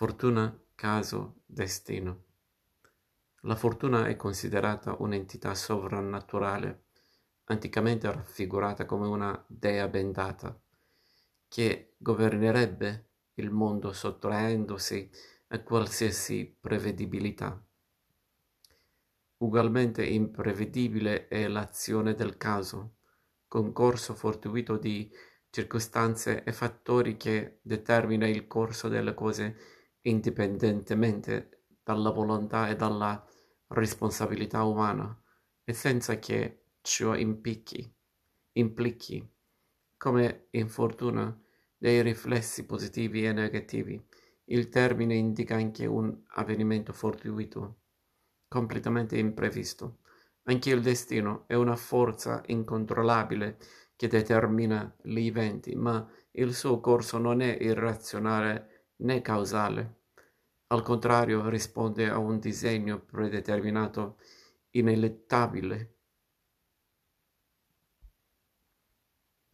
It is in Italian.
Fortuna, caso, destino. La fortuna è considerata un'entità sovrannaturale, anticamente raffigurata come una dea bendata, che governerebbe il mondo sottraendosi a qualsiasi prevedibilità. Ugualmente imprevedibile è l'azione del caso, concorso fortuito di circostanze e fattori che determina il corso delle cose indipendentemente dalla volontà e dalla responsabilità umana e senza che ciò impicchi, implichi, come infortuna, dei riflessi positivi e negativi. Il termine indica anche un avvenimento fortuito, completamente imprevisto. Anche il destino è una forza incontrollabile che determina gli eventi, ma il suo corso non è irrazionale né causale. Al contrario, risponde a un disegno predeterminato, ineluttabile,